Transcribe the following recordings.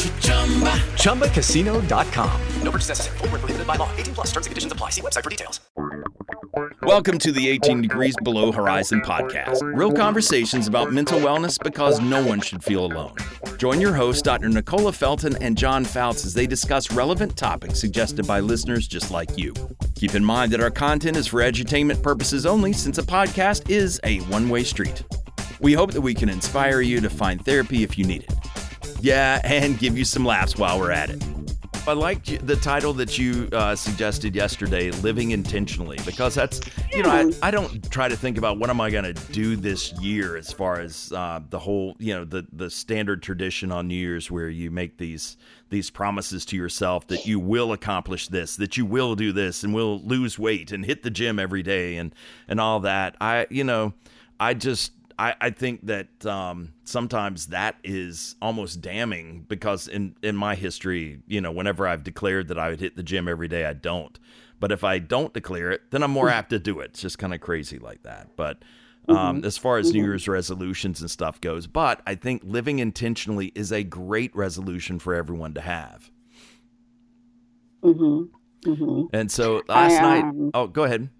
ChumbaCasino.com. No purchase necessary. Full prohibited by law. 18 plus terms and conditions apply. See website for details. Welcome to the 18 Degrees Below Horizon podcast. Real conversations about mental wellness because no one should feel alone. Join your hosts, Dr. Nicolé Felton and John Foutz, as they discuss relevant topics suggested by listeners just like you. Keep in mind that our content is for edutainment purposes only, since a podcast is a one way street. We hope that we can inspire you to find therapy if you need it. Yeah, and give you some laughs while we're at it. I liked the title that you uh, suggested yesterday, "Living Intentionally," because that's you know I, I don't try to think about what am I going to do this year as far as uh, the whole you know the the standard tradition on New Year's where you make these these promises to yourself that you will accomplish this, that you will do this, and will lose weight and hit the gym every day and and all that. I you know I just I, I think that um, sometimes that is almost damning because in, in my history, you know, whenever I've declared that I would hit the gym every day, I don't. But if I don't declare it, then I'm more apt to do it. It's just kind of crazy like that. But um, mm-hmm. as far as New Year's resolutions and stuff goes, but I think living intentionally is a great resolution for everyone to have. Mm-hmm. Mm-hmm. And so last I, um, night, oh, go ahead.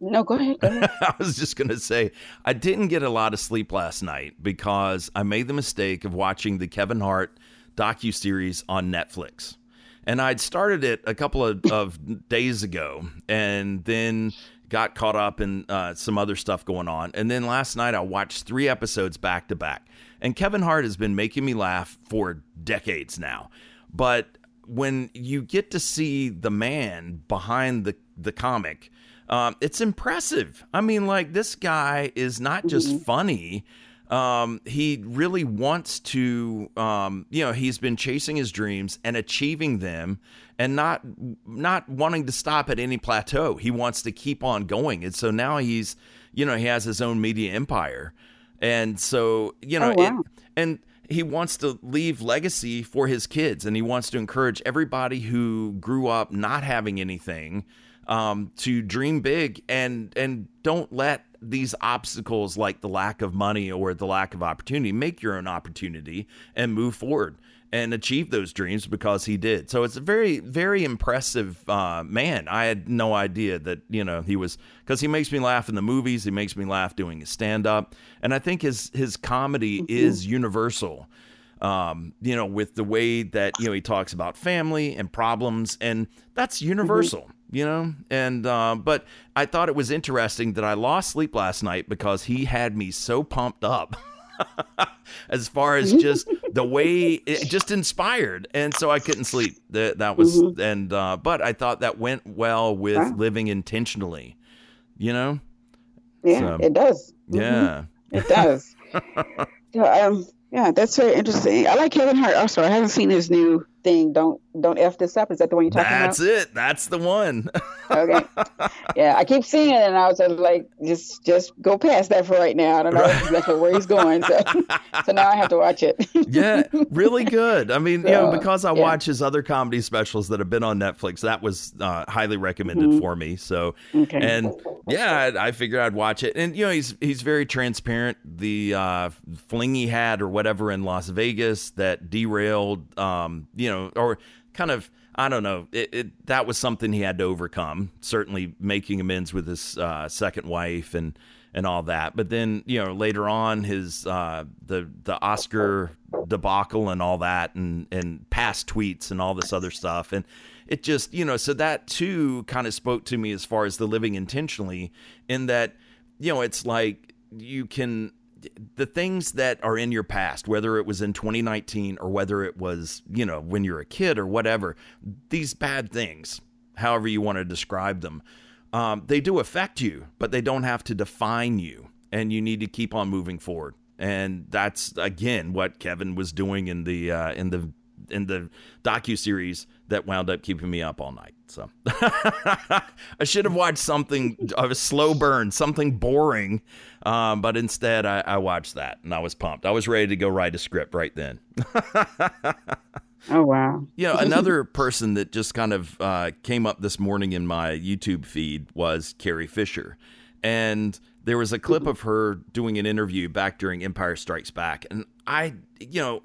No, go ahead. Go ahead. I was just going to say, I didn't get a lot of sleep last night because I made the mistake of watching the Kevin Hart docu series on Netflix, and I'd started it a couple of, of days ago, and then got caught up in uh, some other stuff going on, and then last night I watched three episodes back to back. And Kevin Hart has been making me laugh for decades now, but when you get to see the man behind the the comic um, it's impressive. I mean, like this guy is not just mm-hmm. funny. Um, he really wants to, um, you know, he's been chasing his dreams and achieving them, and not not wanting to stop at any plateau. He wants to keep on going, and so now he's, you know, he has his own media empire, and so you know, oh, wow. it, and he wants to leave legacy for his kids, and he wants to encourage everybody who grew up not having anything um, to dream big and and don't let these obstacles like the lack of money or the lack of opportunity make your own opportunity and move forward and achieve those dreams because he did. So it's a very, very impressive uh, man. I had no idea that you know he was because he makes me laugh in the movies. He makes me laugh doing his stand up, and I think his his comedy mm-hmm. is universal. Um, you know, with the way that you know he talks about family and problems, and that's mm-hmm. universal. Mm-hmm you know? And uh, but i thought it was interesting that i lost sleep last night because he had me so pumped up as far as just the way it just inspired. And so i couldn't sleep. That that was mm-hmm. and uh, but i thought that went well with huh? living intentionally you know? Yeah so, it does. Yeah. Mm-hmm. it does. So, um, yeah that's very interesting. I like kevin hart also. I haven't seen his new thing. Don't don't f this up. Is that the one you're talking That's about? That's it. That's the one. okay. Yeah, I keep seeing it, and I was like, just just go past that for right now. I don't know right. exactly where he's going, so so now I have to watch it. yeah, really good. I mean, so, you know, because I yeah. watch his other comedy specials that have been on Netflix, that was uh, highly recommended mm-hmm. for me. So, okay. and yeah, I, I, figured I'd watch it, and you know, he's he's very transparent. The uh, fling he had or whatever in Las Vegas that derailed, um, you know know, or kind of I don't know. It, it, that was something he had to overcome. Certainly, making amends with his uh, second wife and and all that. But then, you know, later on, his uh, the the Oscar debacle and all that, and and past tweets and all this other stuff, and it just you know, so that too kind of spoke to me as far as the living intentionally, in that you know, it's like you can the things that are in your past, whether it was in 2019 or whether it was, you know, when you're a kid or whatever, these bad things, however you want to describe them, um, they do affect you, but they don't have to define you. And you need to keep on moving forward. And that's again what Kevin was doing in the uh, in the in the docu series that wound up keeping me up all night. So I should have watched something of a slow burn, something boring, um, but instead I, I watched that and I was pumped. I was ready to go write a script right then. Oh wow! Yeah, you know, another person that just kind of uh, came up this morning in my YouTube feed was Carrie Fisher, and there was a clip of her doing an interview back during Empire Strikes Back, and I, you know,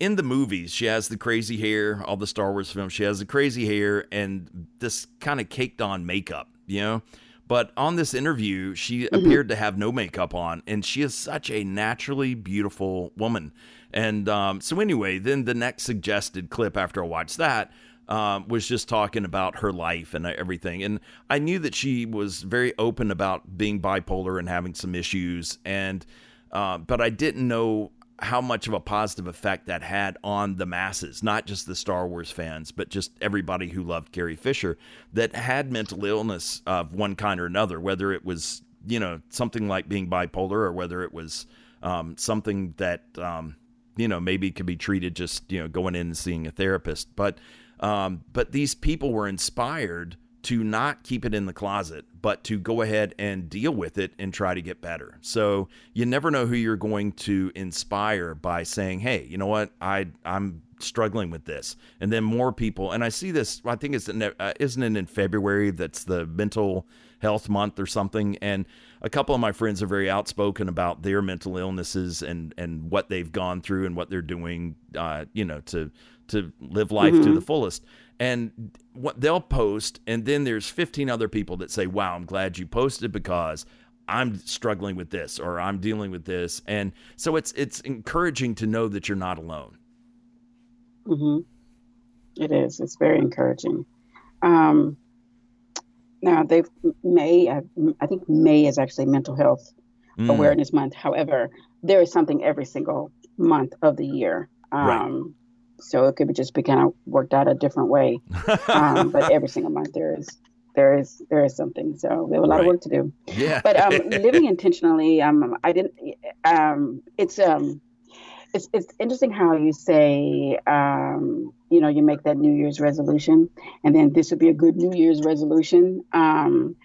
in the movies she has the crazy hair, all the Star Wars films, she has the crazy hair and this kind of caked on makeup, you know. But on this interview, she mm-hmm. appeared to have no makeup on, and she is such a naturally beautiful woman. And um, so, anyway, then the next suggested clip after I watched that um, was just talking about her life and everything. And I knew that she was very open about being bipolar and having some issues. And uh, but I didn't know how much of a positive effect that had on the masses, not just the Star Wars fans, but just everybody who loved Carrie Fisher that had mental illness of one kind or another, whether it was you know something like being bipolar or whether it was um, something that um, you know maybe could be treated just you know going in and seeing a therapist. But um, but these people were inspired to not keep it in the closet but to go ahead and deal with it and try to get better so you never know who you're going to inspire by saying hey you know what i i'm struggling with this and then more people and i see this i think it's uh, isn't it in february that's the mental health month or something and a couple of my friends are very outspoken about their mental illnesses and and what they've gone through and what they're doing, uh, you know, to to live life mm-hmm. to the fullest. And what they'll post, and then there's 15 other people that say, "Wow, I'm glad you posted because." I'm struggling with this or I'm dealing with this. And so it's it's encouraging to know that you're not alone. mm-hmm. It is. It's very encouraging. Um, now they've May. I think May is actually Mental Health mm. Awareness Month. However, there is something every single month of the year. Um, right. So it could just be kind of worked out a different way. um, but every single month there is there is there is something. So we have a lot right. of work to do. Yeah. But um, living intentionally, um, I didn't. Um, it's um, it's it's interesting how you say um, you know you make that New Year's resolution, and then this would be a good New Year's resolution um,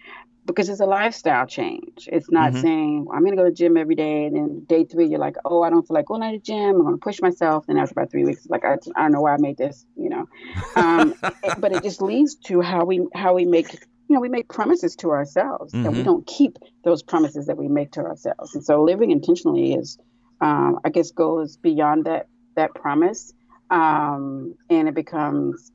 because it's a lifestyle change. It's not mm-hmm. saying I'm going to go to the gym every day, and then day three you're like, oh, I don't feel like going to the gym. I'm going to push myself. And after about three weeks, like I, I don't know why I made this, you know. Um, it, but it just leads to how we how we make you know we make promises to ourselves mm-hmm. and we don't keep those promises that we make to ourselves. And so living intentionally is um, I guess goes beyond that that promise, um, and it becomes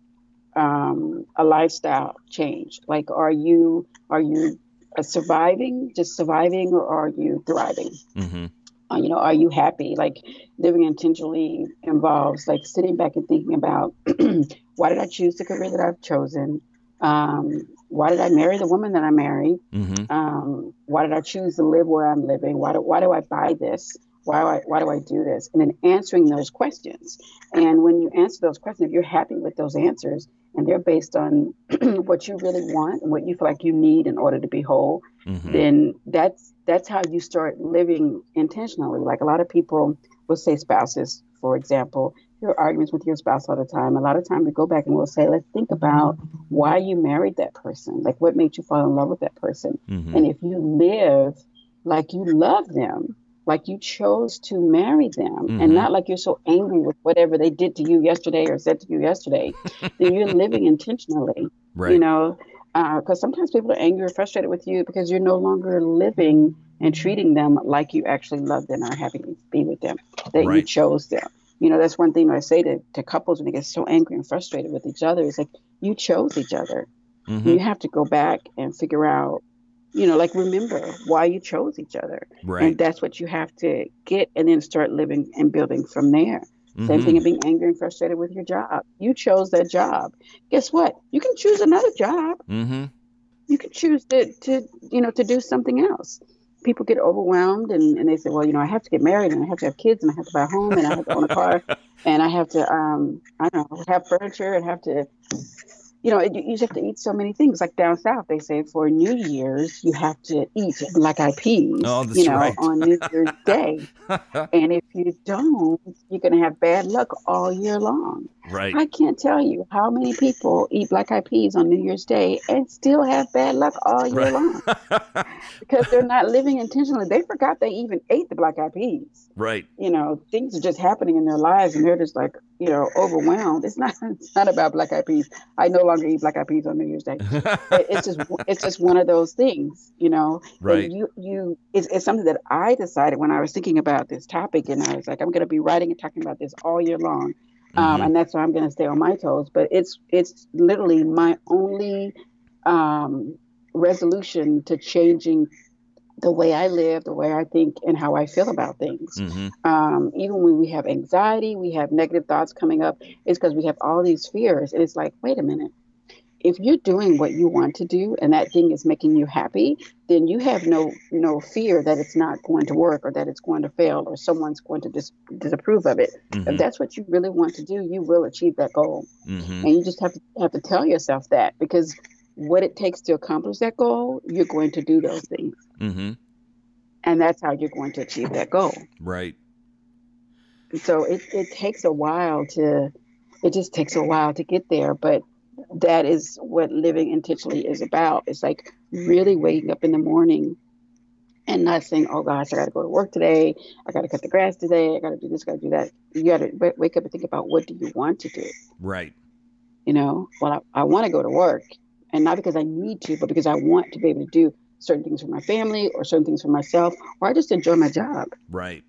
um, a lifestyle change. Like, are you are you surviving, just surviving, or are you thriving? Mm-hmm. Uh, you know, are you happy? Like, living intentionally involves like sitting back and thinking about why did I choose the career that I've chosen. Um, why did I marry the woman that I married? Mm-hmm. Um, why did I choose to live where I'm living? Why do, why do I buy this? Why do I why do I do this? And then answering those questions. And when you answer those questions, if you're happy with those answers and they're based on what you really want and what you feel like you need in order to be whole, mm-hmm. then that's that's how you start living intentionally. Like a lot of people will say spouses, for example, your arguments with your spouse all the time. A lot of time we go back and we'll say, let's think about why you married that person. Like what made you fall in love with that person. Mm-hmm. And if you live like you love them, like you chose to marry them mm-hmm. and not like you're so angry with whatever they did to you yesterday or said to you yesterday then you're living intentionally right. you know because uh, sometimes people are angry or frustrated with you because you're no longer living and treating them like you actually love them or happy to be with them that right. you chose them you know that's one thing i say to, to couples when they get so angry and frustrated with each other is like you chose each other mm-hmm. you have to go back and figure out you know, like remember why you chose each other. Right. And that's what you have to get and then start living and building from there. Mm-hmm. Same thing of being angry and frustrated with your job. You chose that job. Guess what? You can choose another job. Mm-hmm. You can choose to, to, you know, to do something else. People get overwhelmed and, and they say, well, you know, I have to get married and I have to have kids and I have to buy a home and I have to own a car and I have to, um, I don't know, have furniture and have to you know, you, just have to eat so many things. Like down south, they say for New Year's you have to eat black eyed peas. Oh, that's you know, right. on New Year's Day, and if you don't, you're going to have bad luck all year long. Right. I can't tell you how many people eat black eyed peas on New Year's Day and still have bad luck all year Right. long because they're not living intentionally. They forgot they even ate the black eyed peas. right. You know, things are just happening in their lives, and they're just like, you know, overwhelmed. It's not. It's not about black eyed peas. I no longer eat black eyed peas on New Year's Day. It's just. It's just one of those things. You know. Right. You. You. It's, it's something that I decided when I was thinking about this topic, and I was like, I'm going to be writing and talking about this all year long um, Mhm. and that's why I'm going to stay on my toes. But it's it's literally my only um, resolution to changing the way I live, the way I think, and how I feel about things. hmm Um, even when we have anxiety, we have negative thoughts coming up, it's because we have all these fears. And it's like, wait a minute. If you're doing what you want to do and that thing is making you happy, then you have no no fear that it's not going to work or that it's going to fail or someone's going to dis- disapprove of it. hmm If that's what you really want to do, you will achieve that goal. hmm And you just have to have to tell yourself that because what it takes to accomplish that goal, you're going to do those things. Mm-hmm. And that's how you're going to achieve that goal. Right. So it, it takes a while to it just takes a while to get there, but that is what living intentionally is about. It's like really waking up in the morning and not saying, "Oh gosh, I got to go to work today. I got to cut the grass today. I got to do this. Got to do that." You got to wake up and think about what do you want to do. Right. you know well i, I want to go to work and not because i need to but because i want to be able to do certain things for my family or certain things for myself or i just enjoy my job. Right.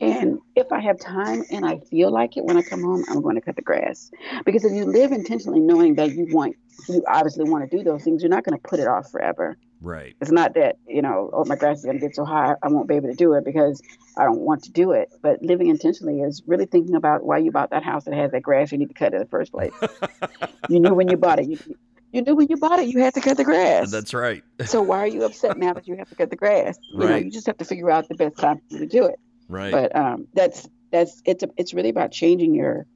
and if i have time and i feel like it when i come home i'm going to cut the grass. Because if you live intentionally knowing that you want you obviously want to do those things you're not going to put it off forever. Right. it's not that you know oh my grass is going to get so high i won't be able to do it because i don't want to do it. But living intentionally is really thinking about why you bought that house that has that grass you need to cut in the first place. You knew when you bought it you, you knew when you bought it you had to cut the grass That's right. so why are you upset now that you have to cut the grass you know you just have to figure out the best time to do it Right. but um that's that's it's a, it's really about changing your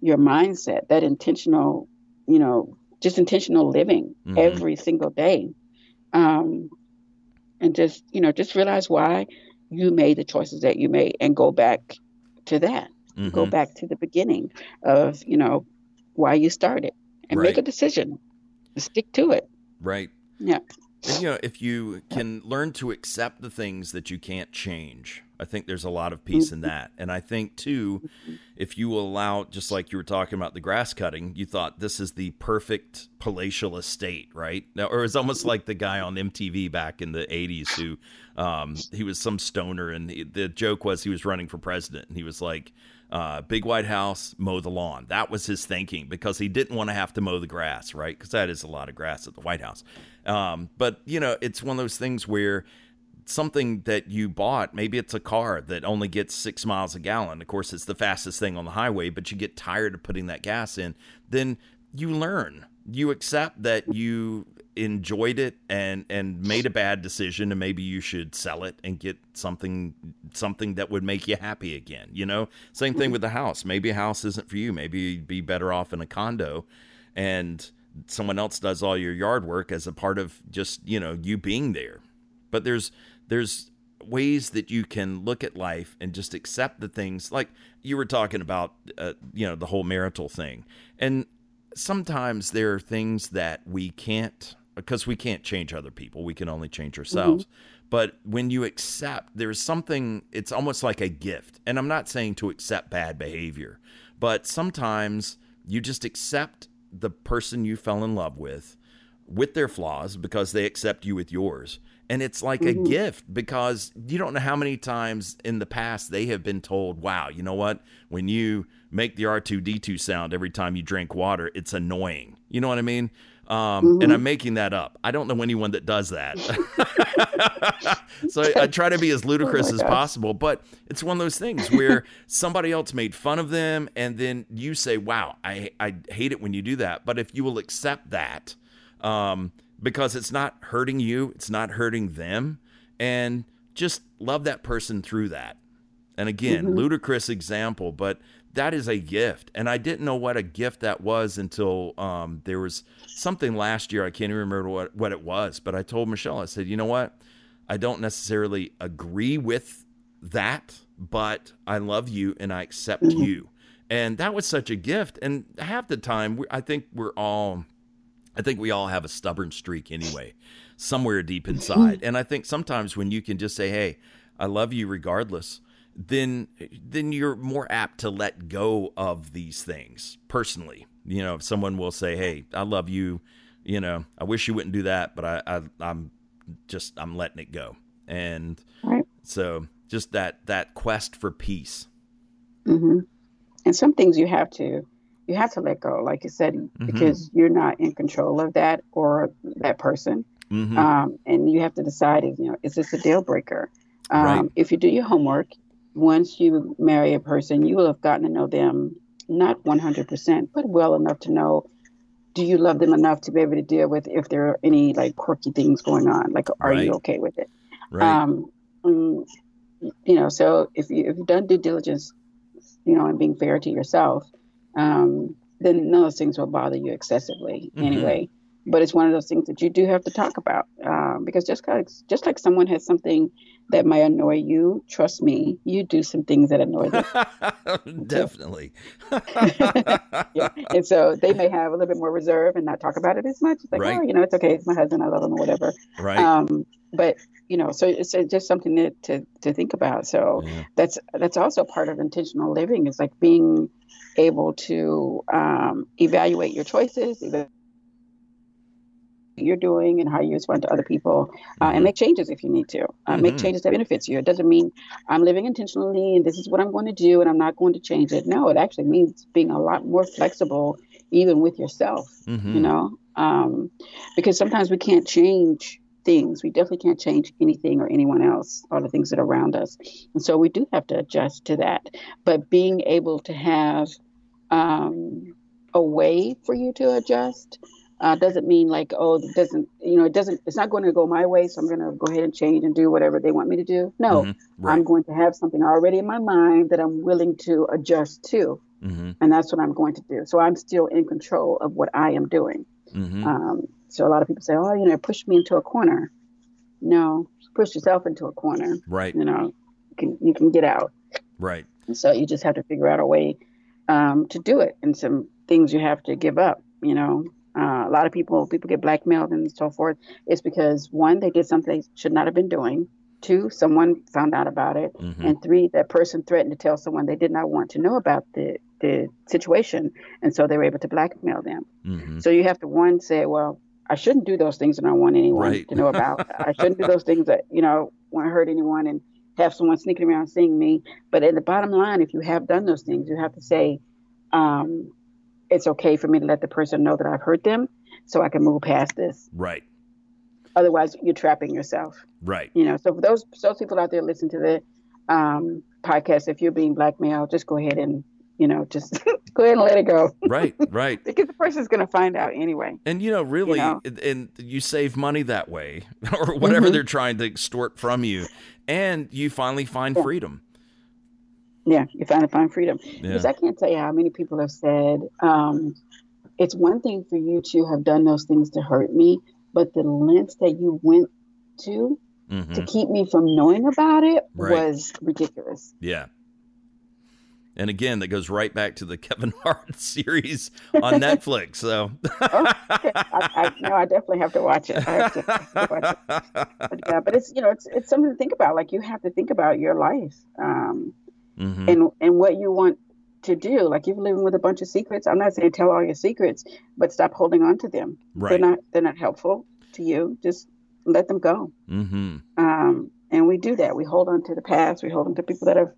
your mindset that intentional you know just intentional living Mhm. every single day um and just you know just realize why you made the choices that you made and go back to that go Mhm. back to the beginning of you know why you started and make a decision stick to it Right. yeah And, you know, if you can learn to accept the things that you can't change, I think there's a lot of peace in that. And I think, too, if you allow, just like you were talking about the grass cutting, you thought this is the perfect palatial estate, right? Now, or it's almost like the guy on MTV back in the 80s who um, he was some stoner. And he, the joke was he was running for president. And he was like, uh, big white house, mow the lawn. That was his thinking because he didn't want to have to mow the grass, right? Because that is a lot of grass at the White House. Um, but, you know, it's one of those things where something that you bought, maybe it's a car that only gets six miles a gallon. Of course, it's the fastest thing on the highway, but you get tired of putting that gas in. Then you learn. You accept that you enjoyed it and and made a bad decision and maybe you should sell it and get something something that would make you happy again you know? Same thing with the house. Maybe a house isn't for you. Maybe you'd be better off in a condo and someone else does all your yard work as a part of just you know you being there. But there's there's ways that you can look at life and just accept the things like you were talking about uh, you know the whole marital thing. And sometimes there are things that we can't because we can't change other people we can only change mm-hmm. ourselves but when you accept there's something it's almost like a gift and i'm not saying to accept bad behavior but sometimes you just accept the person you fell in love with with their flaws because they accept you with yours. And it's like a mm-hmm. gift because you don't know how many times in the past they have been told, wow, you know what? When you make the R2D2 sound every time you drink water, it's annoying. You know what I mean? Um, And I'm making that up. I don't know anyone that does that. so I, I try to be as ludicrous as possible, but it's one of those things where somebody else made fun of them, and then you say, "Wow, I I hate it when you do that." But if you will accept that, um, because it's not hurting you, it's not hurting them, and just love that person through that. And again, ludicrous example, but that is a gift. And I didn't know what a gift that was until um, there was something last year. I can't even remember what, what it was, but I told Michelle, I said, you know what? I don't necessarily agree with that, but I love you and I accept mm-hmm. you. And that was such a gift. And half the time, I think we're all, I think we all have a stubborn streak anyway, somewhere deep inside. and I think sometimes when you can just say, hey, I love you regardless, then then you're more apt to let go of these things personally. You know, if someone will say, "Hey, I love you," you know, I wish you wouldn't do that, but I, I I'm just I'm letting it go. And right. so just that that quest for peace. Mm-hmm. And some things you have to you have to let go, like you said, mm-hmm. because you're not in control of that or that person. Mm-hmm. Um, and you have to decide, you know, is this a deal breaker? Um, right. If you do your homework, once you marry a person, you will have gotten to know them not 100%, but well enough to know do you love them enough to be able to deal with if there are any like quirky things going on? Like, are right. you okay with it? Right. Um, mm, you know, so if, you, if you've done due diligence, you know, and being fair to yourself, um, then none of those things will bother you excessively mm-hmm. anyway. But it's one of those things that you do have to talk about um, because just like just like someone has something that might annoy you, trust me, you do some things that annoy them. Definitely. yeah. And so they may have a little bit more reserve and not talk about it as much. It's like, right. oh, you know, it's okay. It's my husband. I love him or whatever. Right. Um, but you know, so it's just something to, to, to think about. So yeah. that's that's also part of intentional living. Is like being able to um, evaluate your choices, you're doing and how you respond to other people uh, and mm-hmm. make changes if you need to uh, mm-hmm. make changes that benefits you it doesn't mean i'm living intentionally and this is what i'm going to do and i'm not going to change it no it actually means being a lot more flexible even with yourself mm-hmm. you know um, because sometimes we can't change things we definitely can't change anything or anyone else or the things that are around us and so we do have to adjust to that but being able to have um, a way for you to adjust uh, doesn't mean like oh it doesn't you know it doesn't it's not going to go my way so i'm going to go ahead and change and do whatever they want me to do. No mm-hmm. right. i'm going to have something already in my mind that i'm willing to adjust to. Mm-hmm. and that's what i'm going to do. So i'm still in control of what i am doing. Mm-hmm. um, so a lot of people say oh you know push me into a corner. No push yourself into a corner. Right. You know you can you can get out. Right. And so you just have to figure out a way um, to do it and some things you have to give up you know uh, a lot of people people get blackmailed and so forth. It's because one, they did something they should not have been doing. Two, someone found out about it, mm-hmm. and three, that person threatened to tell someone they did not want to know about the the situation, and so they were able to blackmail them. Mm-hmm. So you have to one say, well, I shouldn't do those things, and I don't want anyone right. to know about. I shouldn't do those things that you know want to hurt anyone and have someone sneaking around seeing me. But at the bottom line, if you have done those things, you have to say, um, it's okay for me to let the person know that I've hurt them so I can move past this. Right. Otherwise, you're trapping yourself. Right. You know, so for those those people out there listening to the um, podcast, if you're being blackmailed, just go ahead and you know, just go ahead and let it go. Right, right. because the person's going to find out anyway. And you know, really, you know? and you save money that way, or whatever mm-hmm. they're trying to extort from you, and you finally find yeah. freedom. Yeah, you finally find freedom. Yeah. Because I can't tell you how many people have said, um, it's one thing for you to have done those things to hurt me, but the lengths that you went to mm-hmm. to keep me from knowing about it right. was ridiculous. Yeah. And again, that goes right back to the Kevin Hart series on Netflix. So, oh, I, I, no, I definitely have to watch it. I have to, have to watch it. But, yeah, but it's you know it's it's something to think about. Like you have to think about your life. Um, mm-hmm. and and what you want to do. Like you're living with a bunch of secrets. I'm not saying tell all your secrets, but stop holding on to them. Right. They're not they're not helpful to you. Just let them go. Mm-hmm. Um, and we do that. We hold on to the past. We hold on to people that have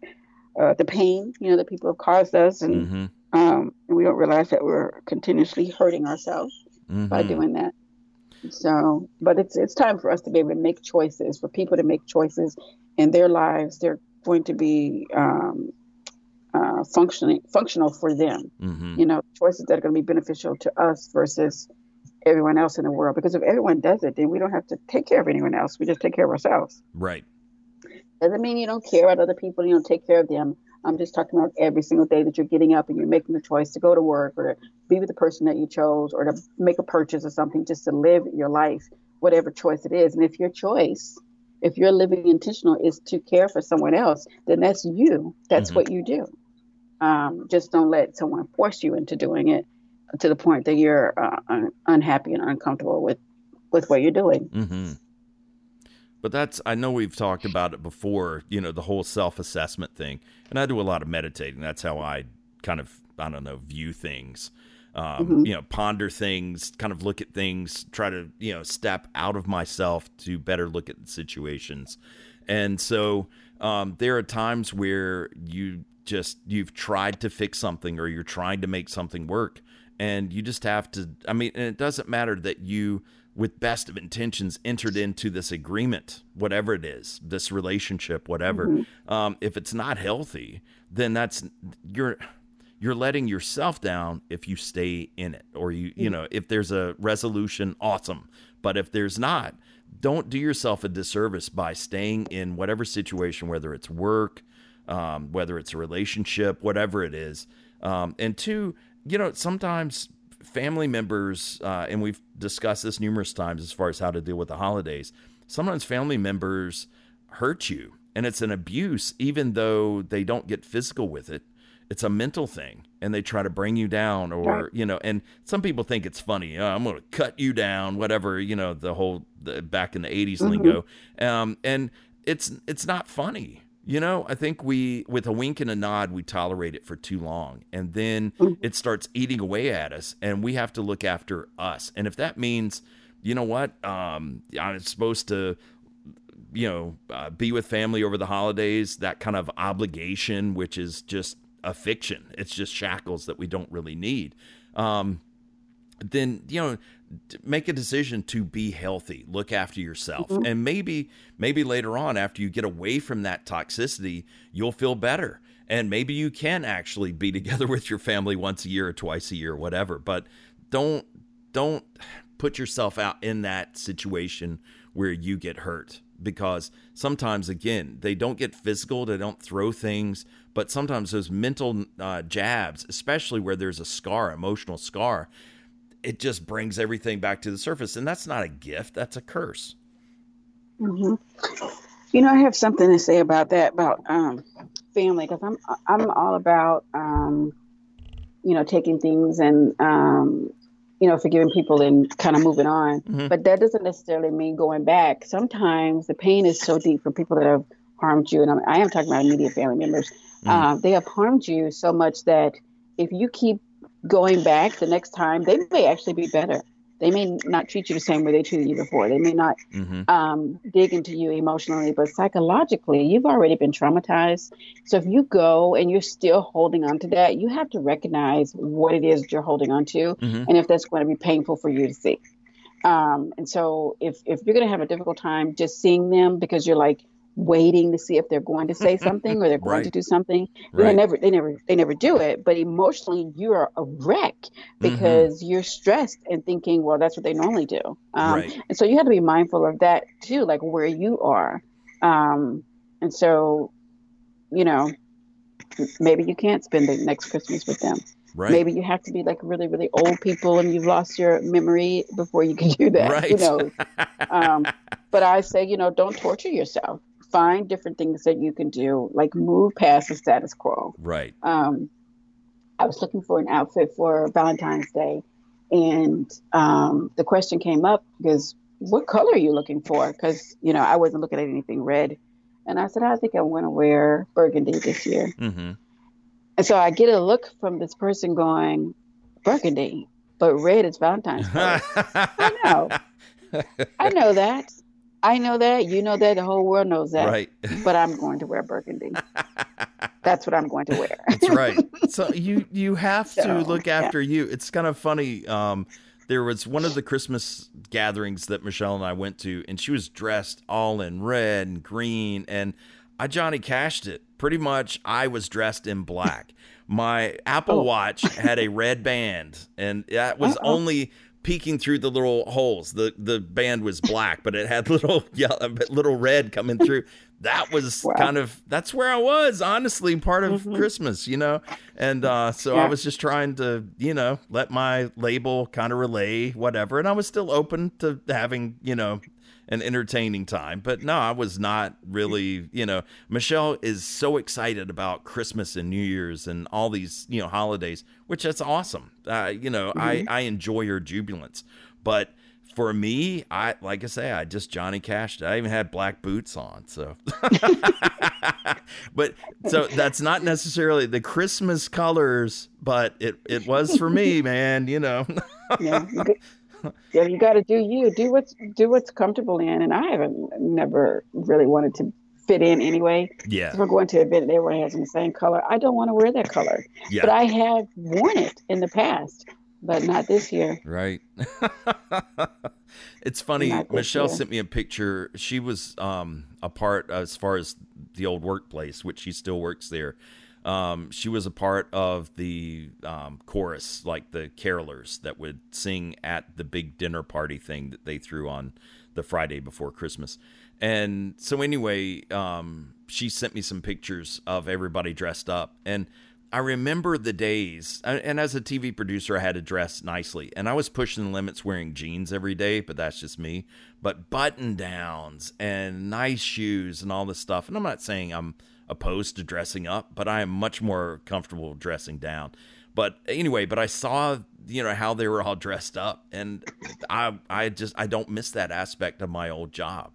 uh, the pain, you know, that people have caused us, and mm-hmm. um, and we don't realize that we're continuously hurting ourselves mm-hmm. by doing that. So, but it's it's time for us to be able to make choices, for people to make choices in their lives, their going to be um, uh, functioning functional for them. Mm-hmm. You know, choices that are going to be beneficial to us versus everyone else in the world. Because if everyone does it, then we don't have to take care of anyone else. We just take care of ourselves. Right. Doesn't mean you don't care about other people. You don't take care of them, I'm just talking about every single day that you're getting up and you're making the choice to go to work or to be with the person that you chose or to make a purchase or something just to live your life, whatever choice it is. And if your choice, if you're living intentional is to care for someone else, then that's you. That's mm-hmm. what you do. Um, just don't let someone force you into doing it to the point that you're uh, un- unhappy and uncomfortable with with what you're doing. Mm-hmm. But that's I know we've talked about it before. You know the whole self assessment thing, and I do a lot of meditating. That's how I kind of I don't know view things. Um, mm-hmm. You know, ponder things, kind of look at things, try to you know step out of myself to better look at situations. And so um, there are times where you just you've tried to fix something or you're trying to make something work and you just have to i mean and it doesn't matter that you with best of intentions entered into this agreement whatever it is this relationship whatever mm-hmm. um, if it's not healthy then that's you're you're letting yourself down if you stay in it or you you mm-hmm. know if there's a resolution awesome but if there's not don't do yourself a disservice by staying in whatever situation whether it's work um, whether it's a relationship whatever it is um, and two you know, sometimes family members, uh, and we've discussed this numerous times as far as how to deal with the holidays. Sometimes family members hurt you, and it's an abuse, even though they don't get physical with it. It's a mental thing, and they try to bring you down, or you know. And some people think it's funny. Oh, I'm going to cut you down, whatever. You know, the whole the, back in the '80s mm-hmm. lingo, um, and it's it's not funny you know, I think we, with a wink and a nod, we tolerate it for too long. And then mm. it starts eating away at us, and we have to look after us. And if that means, you know what, um, I'm supposed to, you know, uh, be with family over the holidays, that kind of obligation, which is just a fiction, it's just shackles that we don't really need. Um, then, you know, make a decision to be healthy look after yourself. Mm-hmm. and maybe maybe later on after you get away from that toxicity you'll feel better. And maybe you can actually be together with your family once a year or twice a year or whatever. But don't don't put yourself out in that situation where you get hurt because sometimes again they don't get physical they don't throw things but sometimes those mental uh, jabs especially where there's a scar emotional scar it just brings everything back to the surface. And that's not a gift, that's a curse. Mm-hmm. You know, I have something to say about that, about um, family, because I'm, I'm all about, um, you know, taking things and, um, you know, forgiving people and kind of moving on. Mm-hmm. But that doesn't necessarily mean going back. Sometimes the pain is so deep for people that have harmed you. And I'm, I am talking about immediate family members. Mm-hmm. Uh, they have harmed you so much that if you keep going back the next time, they may actually be better. They may not treat you the same way they treated you before. They may not mm-hmm. um, dig into you emotionally, but psychologically, you've already been traumatized. So if you go and you're still holding on to that, you have to recognize what it is you're holding on to, mm-hmm. and if that's going to be painful for you to see. Um, and so if if you're going to have a difficult time just seeing them because you're like waiting to see if they're going to say something or they're going right. to do something. Right. They never, they never, they never do it. But emotionally, you're a wreck mm-hmm. because mm-hmm. you're stressed and thinking, well, that's what they normally do. Um, right. And so you have to be mindful of that too, like where you are. Um, and so, you know, maybe you can't spend the next Christmas with them. Right. Maybe you have to be like really, really old people and you've lost your memory before you can do that. Right. Who knows? um, but I say, you know, don't torture yourself find different things that you can do, like move past the status quo. Right. Um, I was looking for an outfit for Valentine's Day, and um, the question came up because what color are you looking for? Because you know I wasn't looking at anything red, and I said I think I want to wear burgundy this year. Mm-hmm. And so I get a look from this person going, burgundy, but red is Valentine's I know. I know that. I know that. You know that. The whole world knows that. Right. But I'm going to wear burgundy. That's what I'm going to wear. That's right. So you you have so, to look after yeah. you. It's kind of funny. Um, there was one of the Christmas gatherings that Michelle and I went to, and she was dressed all in red and green, and I Johnny cashed it. Pretty much, I was dressed in black. My Apple oh. Watch had a red band, and that was Uh-oh. only peeking through the little holes. The the band was black, but it had little yellow, little red coming through. That was wow. kind of that's where I was, honestly, part of mm-hmm. Christmas, you know. And uh, so yeah. I was just trying to, you know, let my label kind of relay whatever, and I was still open to having, you know, an entertaining time. But no, I was not really, you know, Michelle is so excited about Christmas and New Year's and all these, you know, holidays, which that's awesome. Uh, you know, mm-hmm. I, I enjoy her jubilance. But for me, I like I say, I just Johnny Cashed. I even had black boots on, so. but so that's not necessarily the Christmas colors, but it it was for me, man. You know. yeah, yeah, you got to do you. Do what's do what's comfortable in. And I haven't never really wanted to fit in anyway. Yeah. If we're going to an event and everyone has the same color, I don't want to wear that color. Yeah. But I have worn it in the past, but not this year. Right. it's funny. Michelle year. sent me a picture. She was um, a part as far as the old workplace, which she still works there. Um, she was a part of the um, chorus, like the carolers that would sing at the big dinner party thing that they threw on the Friday before Christmas. And so, anyway, um, she sent me some pictures of everybody dressed up. And I remember the days, and as a TV producer, I had to dress nicely. And I was pushing the limits wearing jeans every day, but that's just me. But button downs and nice shoes and all this stuff. And I'm not saying I'm opposed to dressing up, but I am much more comfortable dressing down. But anyway, but I saw you know how they were all dressed up, and I I just I don't miss that aspect of my old job,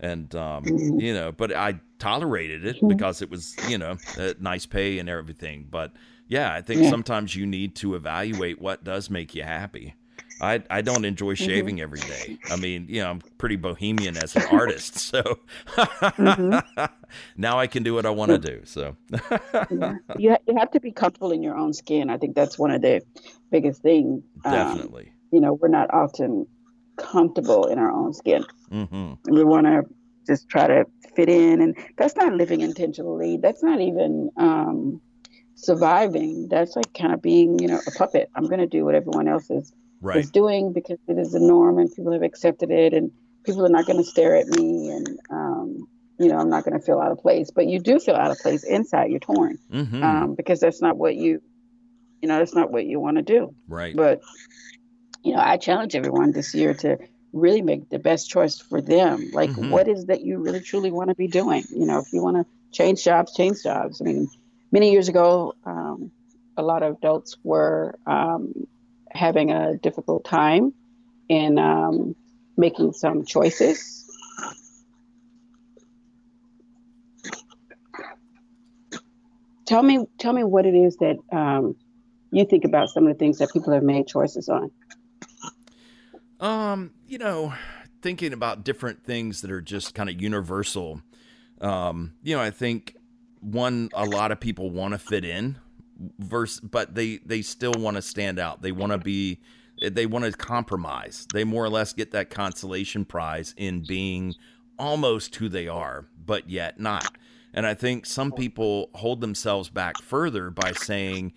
and um, you know, but I tolerated it because it was you know nice pay and everything. But yeah, I think yeah. sometimes you need to evaluate what does make you happy. I I don't enjoy mm-hmm. shaving mm-hmm. every day. I mean, you know, I'm pretty bohemian as an artist, so mm-hmm. now I can do what I want to do. So yeah. you you have to be comfortable in your own skin. I think that's one of the biggest things. Um, Definitely. You know, we're not often comfortable in our own skin. Mm-hmm. We want to just try to fit in, and that's not living intentionally. That's not even. Um, surviving that's like kind of being you know a puppet i'm going to do what everyone else is right. is doing because it is a norm and people have accepted it and people are not going to stare at me and um, you know i'm not going to feel out of place but you do feel out of place inside you're torn mm-hmm. um, because that's not what you you know that's not what you want to do right but you know i challenge everyone this year to really make the best choice for them like mm-hmm. what is that you really truly want to be doing you know if you want to change jobs change jobs i mean many years ago um, a lot of adults were um, having a difficult time in um, making some choices. Tell me, tell me what it is that um, you think about some of the things that people have made choices on. Um, you know, thinking about different things that are just kind of universal. Um, you know, I think one, a lot of people want to fit in verse but they they still want to stand out. They want to be they want to compromise. They more or less get that consolation prize in being almost who they are but yet not. And i think some people hold themselves back further by saying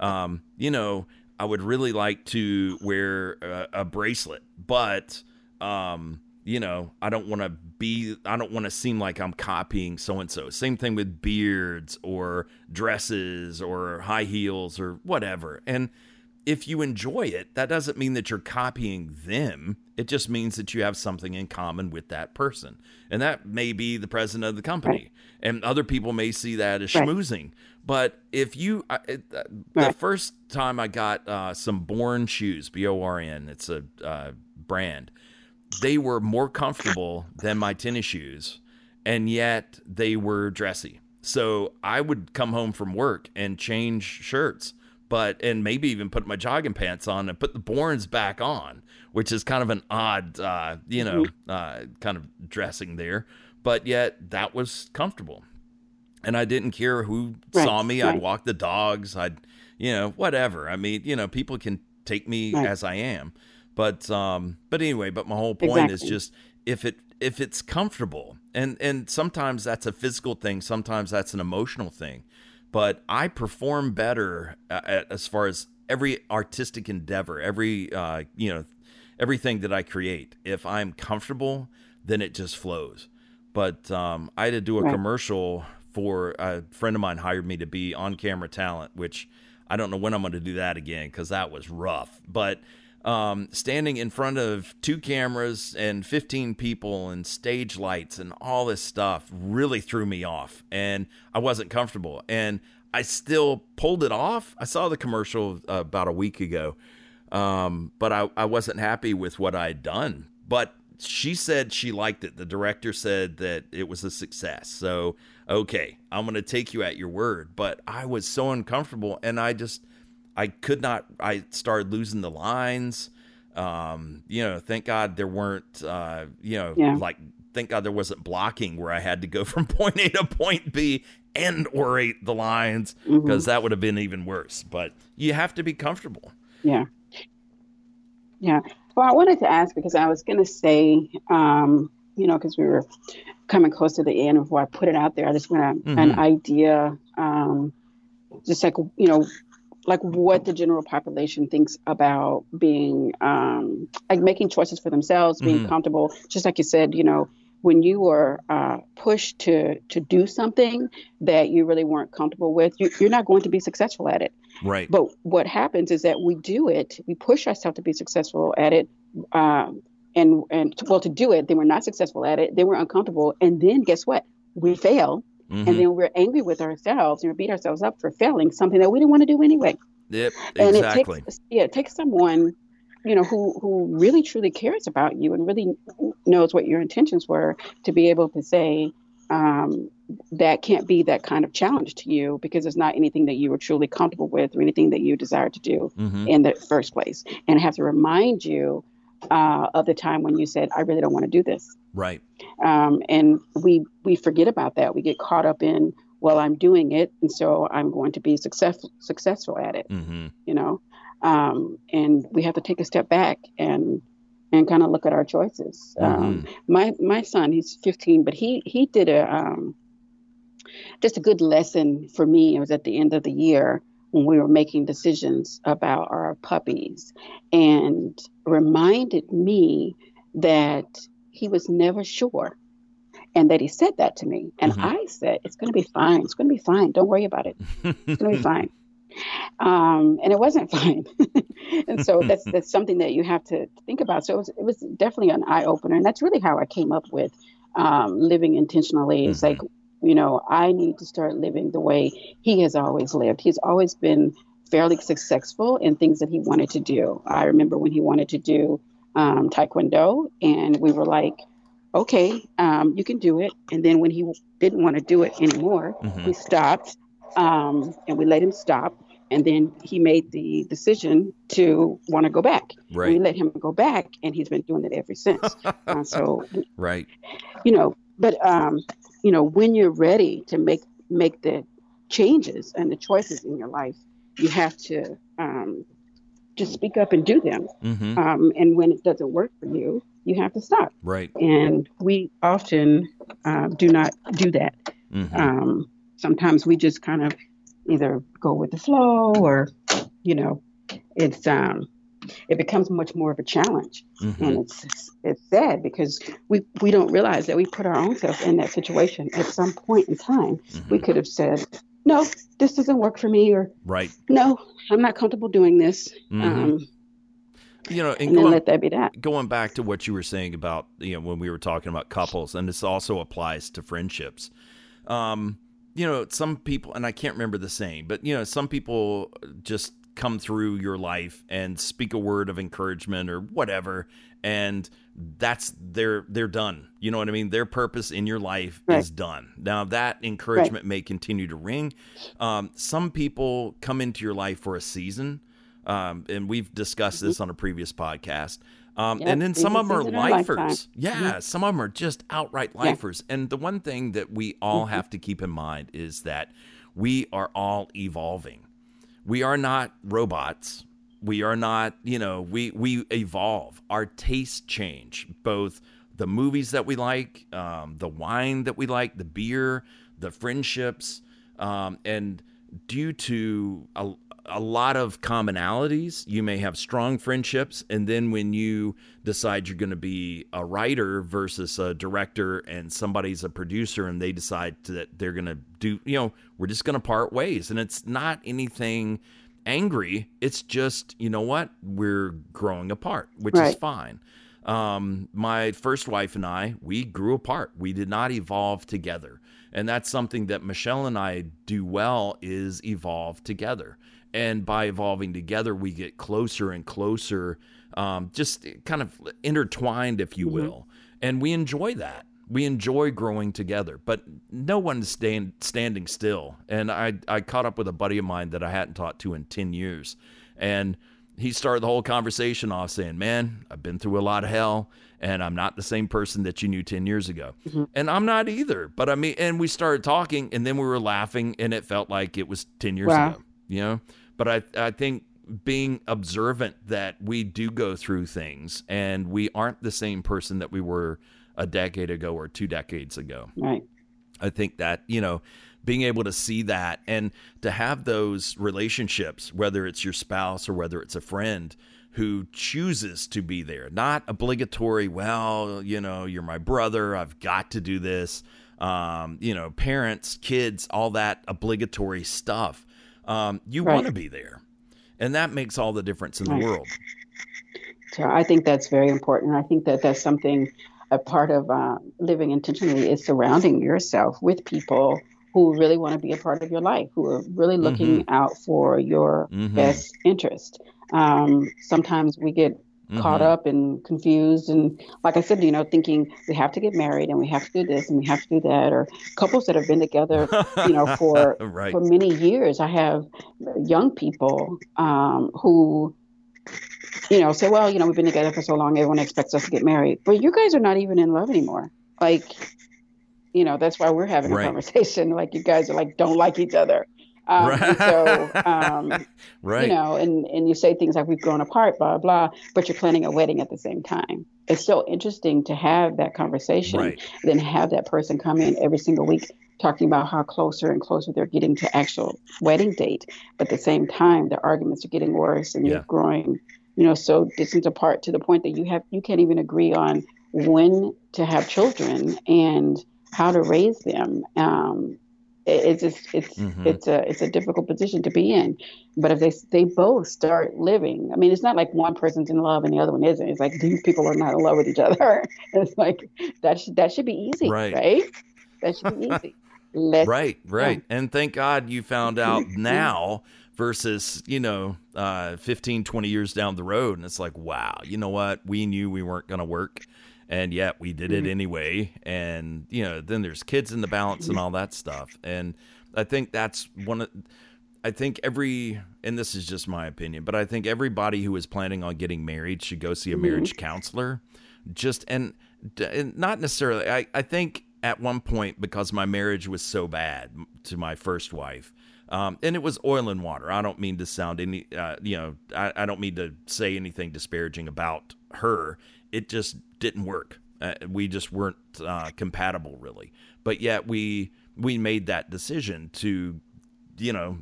um, you know i would really like to wear a, a bracelet but um, you know, I don't want to be, I don't want to seem like I'm copying so and so. Same thing with beards or dresses or high heels or whatever. And if you enjoy it, that doesn't mean that you're copying them. It just means that you have something in common with that person. And that may be the president of the company. And other people may see that as schmoozing. But if you, uh, the first time I got uh, some Born shoes, B O R N, it's a uh, brand they were more comfortable than my tennis shoes, and yet they were dressy. So I would come home from work and change shirts, but and maybe even put my jogging pants on and put the Borns back on, which is kind of an odd, uh, you know, mm-hmm. uh, kind of dressing there. But yet that was comfortable, and I didn't care who right, saw me. Right. I'd walk the dogs. I'd, you know, whatever. I mean, you know, people can take me right. as I am. But um, but anyway, but my whole point exactly. is just if it if it's comfortable, and and sometimes that's a physical thing, sometimes that's an emotional thing. But I perform better uh, at, as far as every artistic endeavor, every uh, you know, everything that I create. If I'm comfortable, then it just flows. But um, I had to do a right. commercial for a friend of mine hired me to be on camera talent, which I don't know when I'm going to do that again because that was rough. But um, standing in front of two cameras and 15 people and stage lights and all this stuff really threw me off, and I wasn't comfortable. And I still pulled it off. I saw the commercial uh, about a week ago, um, but I, I wasn't happy with what I had done. But she said she liked it. The director said that it was a success. So, okay, I'm going to take you at your word. But I was so uncomfortable and I just, I could not, I started losing the lines. Um, you know, thank God there weren't, uh, you know, yeah. like, thank God there wasn't blocking where I had to go from point A to point B and orate the lines because mm-hmm. that would have been even worse. But you have to be comfortable. Yeah. Yeah. Well, I wanted to ask because I was going to say, um, you know, because we were coming close to the end before I put it out there, I just want mm-hmm. an idea, um, just like, you know, like what the general population thinks about being, um, like making choices for themselves, being mm-hmm. comfortable. Just like you said, you know, when you are uh, pushed to to do something that you really weren't comfortable with, you, are not going to be successful at it. Right. But what happens is that we do it, we push ourselves to be successful at it, um, and and to, well to do it, then we're not successful at it, then we're uncomfortable, and then guess what? We fail, mm-hmm. and then we're angry with ourselves and we beat ourselves up for failing something that we didn't want to do anyway. Yep, exactly. It takes yeah, it takes someone you know who who really truly cares about you and really knows what your intentions were to be able to say um, that can't be that kind of challenge to you because it's not anything that you were truly comfortable with or anything that you desired to do mm-hmm. in the first place. And I have to remind you uh, of the time when you said, "I really don't want to do this." Right. Um, and we we forget about that. We get caught up in, "Well, I'm doing it, and so I'm going to be successful successful at it." Mm-hmm. You know, um, and we have to take a step back and and kind of look at our choices. Mm-hmm. Um, my my son, he's 15, but he he did a um, just a good lesson for me. It was at the end of the year when we were making decisions about our puppies, and reminded me that he was never sure. And that he said that to me. And mm-hmm. I said, It's going to be fine. It's going to be fine. Don't worry about it. It's going to be fine um, and it wasn't fine. and so that's that's something that you have to think about. So it was, it was definitely an eye opener, and that's really how I came up with um, living intentionally. It's mm-hmm. like you know I need to start living the way he has always lived. He's always been fairly successful in things that he wanted to do. I remember when he wanted to do um, taekwondo, and we were like okay, um, you can do it. And then when he didn't want to do it anymore, mm-hmm. he stopped um, and we let him stop and then he made the decision to want to go back. Right. we let him go back, and he's been doing it ever since. uh, so, right. You know, but um, you know, when you're ready to make make the changes and the choices in your life, you have to um, just speak up and do them. Mm-hmm. Um, and when it doesn't work for you, you have to stop. Right. And we often uh, do not do that. Mm-hmm. Um, sometimes we just kind of either go with the flow or, you know, it's um, it becomes much more of a challenge, mm-hmm. and it's it's sad because we we don't realize that we put our own self in that situation at some point in time. Mm-hmm. We could have said, "No, this doesn't work for me," or "Right, no, I'm not comfortable doing this." Mm-hmm. Um, you know, and, and going, let that be that. Going back to what you were saying about, you know, when we were talking about couples, and this also applies to friendships. Um, you know, some people, and I can't remember the saying, but you know, some people just come through your life and speak a word of encouragement or whatever, and that's they're they're done. You know what I mean? Their purpose in your life right. is done. Now that encouragement right. may continue to ring. Um, some people come into your life for a season, um, and we've discussed mm-hmm. this on a previous podcast. Um, yep. And then some of them are lifers. Yeah, mm-hmm. some of them are just outright lifers. Yeah. And the one thing that we all mm-hmm. have to keep in mind is that we are all evolving. We are not robots. We are not, you know, we we evolve. Our tastes change. Both the movies that we like, um, the wine that we like, the beer, the friendships, um, and due to a, a lot of commonalities. You may have strong friendships, and then when you decide you're going to be a writer versus a director, and somebody's a producer, and they decide that they're going to do, you know, we're just going to part ways, and it's not anything angry. It's just, you know what, we're growing apart, which right. is fine. Um, my first wife and I, we grew apart. We did not evolve together. And that's something that Michelle and I do well is evolve together. And by evolving together, we get closer and closer, um, just kind of intertwined, if you mm-hmm. will. Mm-hmm. And we enjoy that. We enjoy growing together, but no one's stand, standing still. And I, I caught up with a buddy of mine that I hadn't talked to in 10 years. And he started the whole conversation off saying, Man, I've been through a lot of hell and I'm not the same person that you knew 10 years ago. Mm-hmm. And I'm not either. But I mean, and we started talking and then we were laughing and it felt like it was 10 years wow. ago, you know? But I, I think being observant that we do go through things and we aren't the same person that we were a decade ago or two decades ago. Right. I think that, you know, being able to see that and to have those relationships, whether it's your spouse or whether it's a friend who chooses to be there, not obligatory, well, you know, you're my brother, I've got to do this. Um, you know, parents, kids, all that obligatory stuff. Um, you right. want to be there. And that makes all the difference in right. the world. So I think that's very important. I think that that's something, a part of uh, living intentionally is surrounding yourself with people who really want to be a part of your life, who are really looking mm-hmm. out for your mm-hmm. best interest. Um, sometimes we get mm-hmm. caught up and confused, and like I said, you know, thinking we have to get married and we have to do this and we have to do that, or couples that have been together, you know, for right. for many years. I have young people um, who you know, say, well, you know, we've been together for so long, everyone expects us to get married. But you guys are not even in love anymore. Like, you know, that's why we're having right. a conversation. Like you guys are like don't like each other. Um, right. So, um, right. you know, and, and you say things like we've grown apart, blah, blah, but you're planning a wedding at the same time. It's so interesting to have that conversation, right. then have that person come in every single week talking about how closer and closer they're getting to actual wedding date. But at the same time, the arguments are getting worse and yeah. you're growing, you know, so distant apart to the point that you have, you can't even agree on when to have children and how to raise them. Um, it's just it's mm-hmm. it's a it's a difficult position to be in. But if they they both start living, I mean, it's not like one person's in love and the other one isn't. It's like these people are not in love with each other. it's like that should that should be easy, right? right? That should be easy. Let's, right, right. Yeah. And thank God you found out now versus, you know, uh, 15, 20 years down the road. And it's like, wow, you know what? We knew we weren't going to work and yet we did it mm-hmm. anyway and you know then there's kids in the balance and all that stuff and i think that's one of i think every and this is just my opinion but i think everybody who is planning on getting married should go see a marriage mm-hmm. counselor just and, and not necessarily I, I think at one point because my marriage was so bad to my first wife um, and it was oil and water. I don't mean to sound any, uh, you know, I, I, don't mean to say anything disparaging about her it just didn't work. Uh, we just weren't uh, compatible really. But yet we we made that decision to you know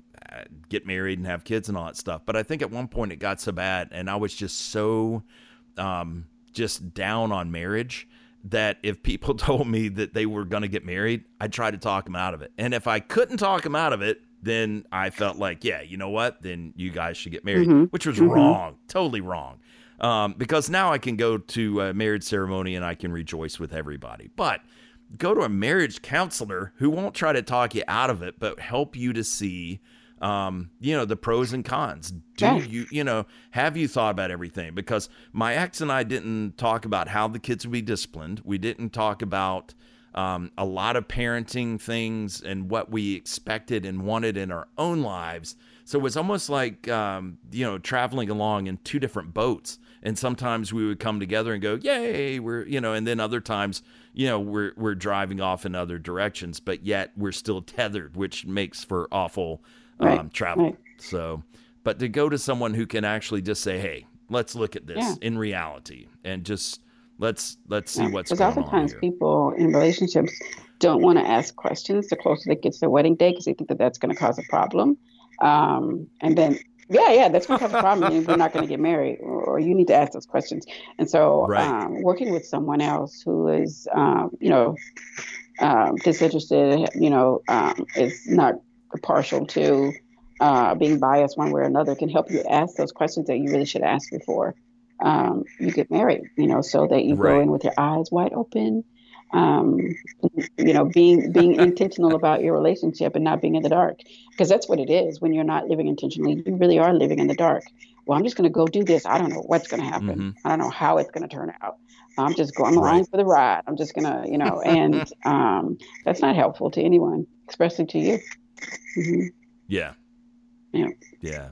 get married and have kids and all that stuff. But I think at one point it got so bad, and I was just so um, just down on marriage that if people told me that they were going to get married, I'd try to talk them out of it. And if I couldn't talk them out of it, then I felt like, yeah, you know what? Then you guys should get married, mm-hmm. which was mm-hmm. wrong, totally wrong um, because now I can go to a marriage ceremony and I can rejoice with everybody. But go to a marriage counselor who won't try to talk you out of it, but help you to see, um, you know, the pros and cons. Do yeah. you, you know, have you thought about everything? Because my ex and I didn't talk about how the kids would be disciplined. We didn't talk about um, a lot of parenting things and what we expected and wanted in our own lives. So it was almost like, um, you know, traveling along in two different boats and sometimes we would come together and go, "Yay!" We're you know, and then other times, you know, we're we're driving off in other directions, but yet we're still tethered, which makes for awful um, right. travel. Right. So, but to go to someone who can actually just say, "Hey, let's look at this yeah. in reality," and just let's let's see yeah. what's going on. Because oftentimes people in relationships don't want to ask questions the closer they get to the wedding day because they think that that's going to cause a problem. Um, and then yeah, yeah, that's to cause a problem. and we're not going to get married, or, you need to ask those questions. And so, right. um, working with someone else who is, um, you know, um, disinterested, you know, um, is not partial to uh, being biased one way or another, can help you ask those questions that you really should ask before um, you get married. You know, so that you right. go in with your eyes wide open um, you know, being being intentional about your relationship and not being in the dark, because that's what it is. When you're not living intentionally, you really are living in the dark. Well, I'm just going to go do this. I don't know what's going to happen. Mm-hmm. I don't know how it's going to turn out. I'm just going along right. for the ride. I'm just going to, you know, and um, that's not helpful to anyone, especially to you. Mm-hmm. Yeah. Yeah. Yeah.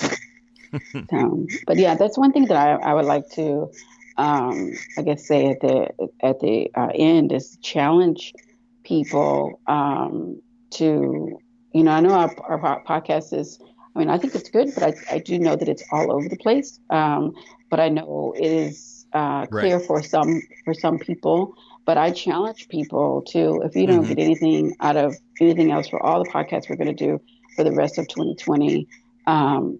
um, but yeah, that's one thing that I, I would like to um, I guess say at the at the uh, end is challenge people um, to you know I know our, our podcast is I mean I think it's good but I, I do know that it's all over the place um, but I know it is uh, clear right. for some for some people but I challenge people to if you don't mm-hmm. get anything out of anything else for all the podcasts we're going to do for the rest of 2020 um,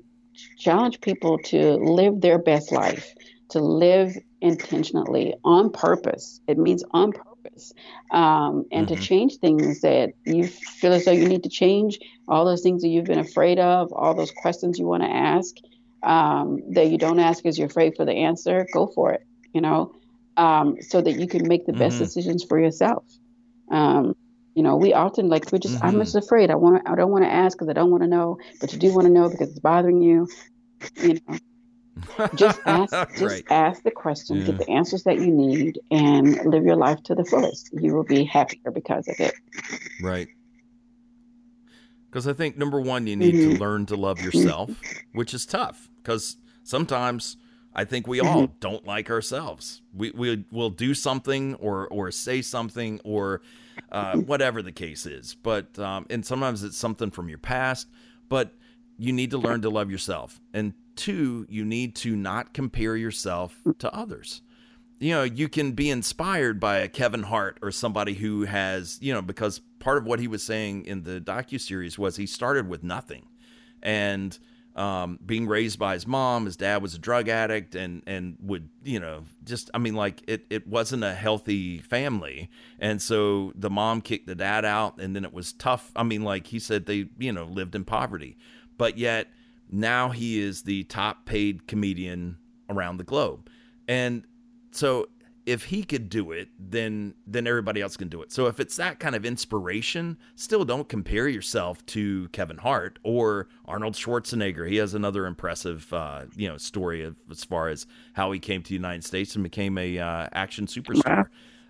challenge people to live their best life to live intentionally on purpose. It means on purpose. Um, and mm-hmm. to change things that you feel as though you need to change, all those things that you've been afraid of, all those questions you want to ask um, that you don't ask because you're afraid for the answer, go for it, you know, um, so that you can make the best mm-hmm. decisions for yourself. Um, you know, we often like we're just mm-hmm. I'm just afraid. I want I don't want to ask because I don't want to know, but you do want to know because it's bothering you. You know, just ask just right. ask the questions yeah. get the answers that you need and live your life to the fullest you will be happier because of it right because i think number one you need mm-hmm. to learn to love yourself which is tough because sometimes i think we all mm-hmm. don't like ourselves we, we will do something or or say something or uh, whatever the case is but um, and sometimes it's something from your past but you need to learn to love yourself and Two, you need to not compare yourself to others. You know, you can be inspired by a Kevin Hart or somebody who has, you know, because part of what he was saying in the docu series was he started with nothing, and um, being raised by his mom, his dad was a drug addict, and and would you know just I mean like it it wasn't a healthy family, and so the mom kicked the dad out, and then it was tough. I mean like he said they you know lived in poverty, but yet now he is the top paid comedian around the globe. And so if he could do it, then then everybody else can do it. So if it's that kind of inspiration, still don't compare yourself to Kevin Hart or Arnold Schwarzenegger. He has another impressive uh, you know story of, as far as how he came to the United States and became a uh, action superstar.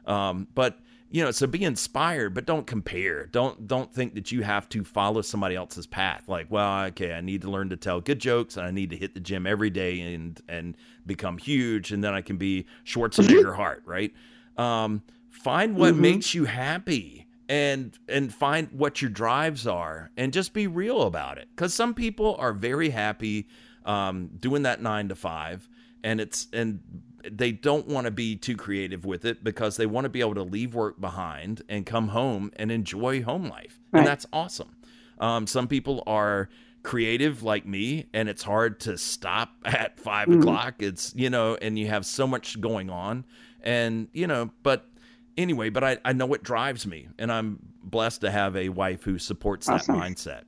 Um, but you know so be inspired but don't compare. Don't don't think that you have to follow somebody else's path. Like well okay i need to learn to tell good jokes and i need to hit the gym every day and and become huge and then i can be schwarzenegger Hart right? Um, find what mm-hmm. makes you happy and and find what your drives are and just be real about it. Because some people are very happy um, doing that nine to five and it's and they don't want to be too creative with it because they want to be able to leave work behind and come home and enjoy home life. Right. And that's awesome. Um, some people are creative like me and it's hard to stop at 5 mm-hmm. o'clock. It's, you know, and you have so much going on. And, you know, but anyway, but I, I know it drives me and I'm blessed to have a wife who supports awesome. that mindset.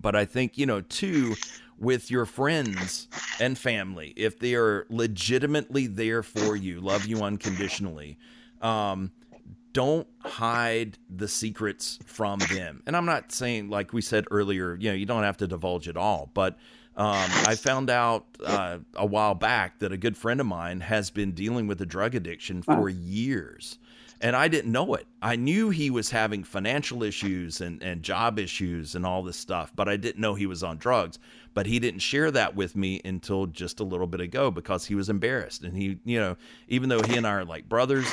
But I think, you know, too, with your friends and family if they are legitimately there for you, love you unconditionally. Um, don't hide the secrets from them. And I'm not saying, like we said earlier, you know, you don't have to divulge it all, but um, I found out uh, a while back that a good friend of mine has been dealing with a drug addiction for years and I didn't know it. I knew he was having financial issues and, and job issues and all this stuff, but I didn't know he was on drugs. But he didn't share that with me until just a little bit ago because he was embarrassed. And he, you know, even though he and I are like brothers,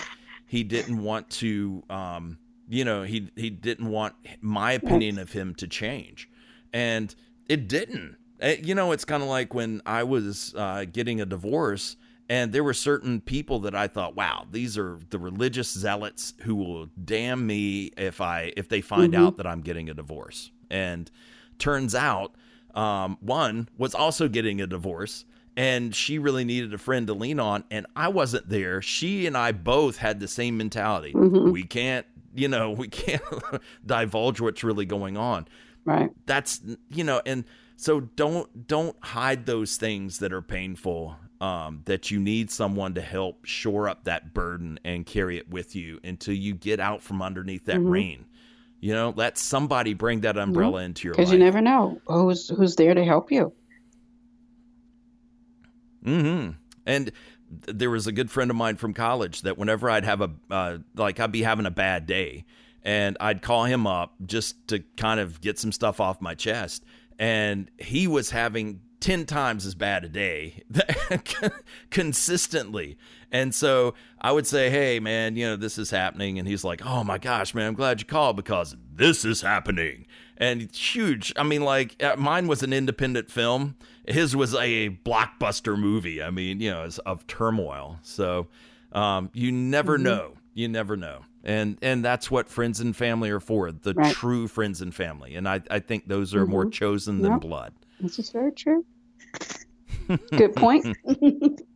he didn't want to, um, you know, he he didn't want my opinion of him to change, and it didn't. Eh, you know, it's kind of like when I was uh, getting a divorce and there were certain people that I thought, wow, these are the religious zealots who will damn me if I if they find mm-hmm. out that I'm getting a divorce. And turns out um, one was also getting a divorce and she really needed a friend to lean on and i wasn't there she and i both had the same mentality Mhm. we can't you know we can't divulge what's really going on Right. that's you know and so don't don't hide those things that are painful um, that you need someone to help shore up that burden and carry it with you until you get out from underneath that Mhm. rain you know let somebody bring that umbrella into your life Because you never know who's who's there to help you. Mm-hmm. And there was a good friend of mine from college that whenever I'd have a uh, like I'd be having a bad day, and I'd call him up just to kind of get some stuff off my chest, and he was having ten times as bad a day consistently. And so I would say, "Hey, man, you know this is happening," and he's like, "Oh my gosh, man, I'm glad you called because this is happening." And it's huge. I mean, like uh, mine was an independent film. His was a blockbuster movie. I mean, you know, it's of turmoil. So um, you never know. You never know. And and that's what friends and family are for. The Right. true friends and family. And I, I think those are more chosen than blood. This is very true. Good point.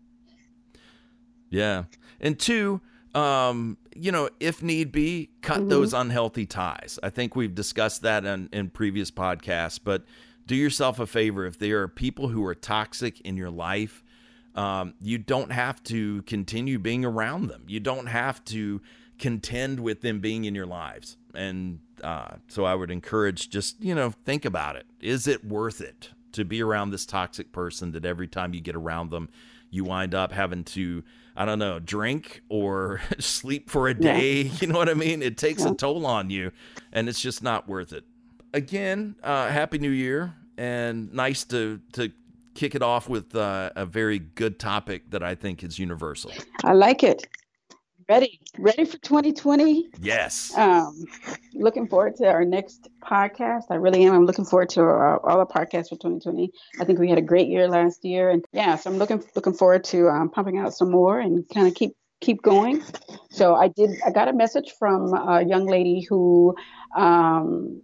Yeah. And two, um, you know, if need be, cut Mm-hmm. those unhealthy ties. I think we've discussed that in, in previous podcasts, but do yourself a favor. If there are people who are toxic in your life, um, you don't have to continue being around them. You don't have to contend with them being in your lives. And uh, so I would encourage just, you know, think about it. Is it worth it to be around this toxic person that every time you get around them, you wind up having to, I don't know, drink or sleep for a Yeah. day? You know what I mean? It takes a toll on you and it's just not worth it. Again, uh, Happy New Year and nice to, to kick it off with uh, a very good topic that I think is universal. I like it. Ready, ready for 2020. Yes. Um, looking forward to our next podcast. I really am. I'm looking forward to our, all our podcasts for 2020. I think we had a great year last year, and yeah, so I'm looking looking forward to um, pumping out some more and kind of keep keep going. So I did. I got a message from a young lady who. Um,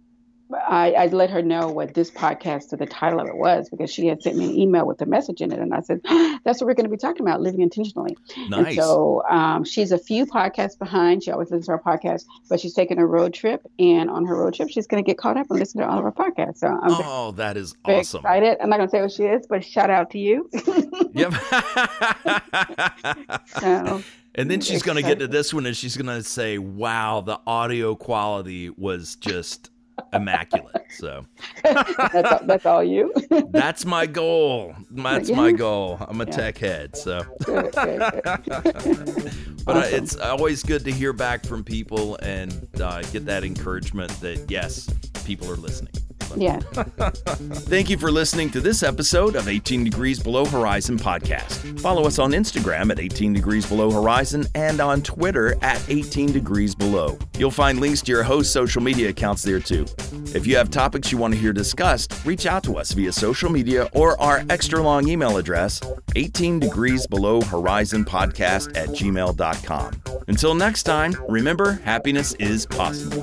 I, I let her know what this podcast or the title of it was because she had sent me an email with the message in it, and I said, "That's what we're going to be talking about: living intentionally." Nice. And so um, she's a few podcasts behind. She always listens to our podcast, but she's taking a road trip, and on her road trip, she's going to get caught up and listen to all of our podcasts. So I'm Oh, that is very awesome. excited. I'm not going to say what she is, but shout out to you. Yep. so, and then she's going to get to this one and she's going to say, wow, the audio quality was just immaculate. So that's, all, that's all you. that's my goal. That's my goal. I'm a Yeah. tech head. So, Good, good, good. but uh, Awesome. it's always good to hear back from people and uh, get that encouragement that, yes, people are listening. Yeah. Thank you for listening to this episode of 18 Degrees Below Horizon podcast. Follow us on Instagram at 18 Degrees Below Horizon and on Twitter at 18 Degrees Below. You'll find links to your host social media accounts there too. If you have topics you want to hear discussed, reach out to us via social media or our extra long email address, 18 Degrees Below Horizon podcast at gmail.com. Until next time, remember happiness is possible.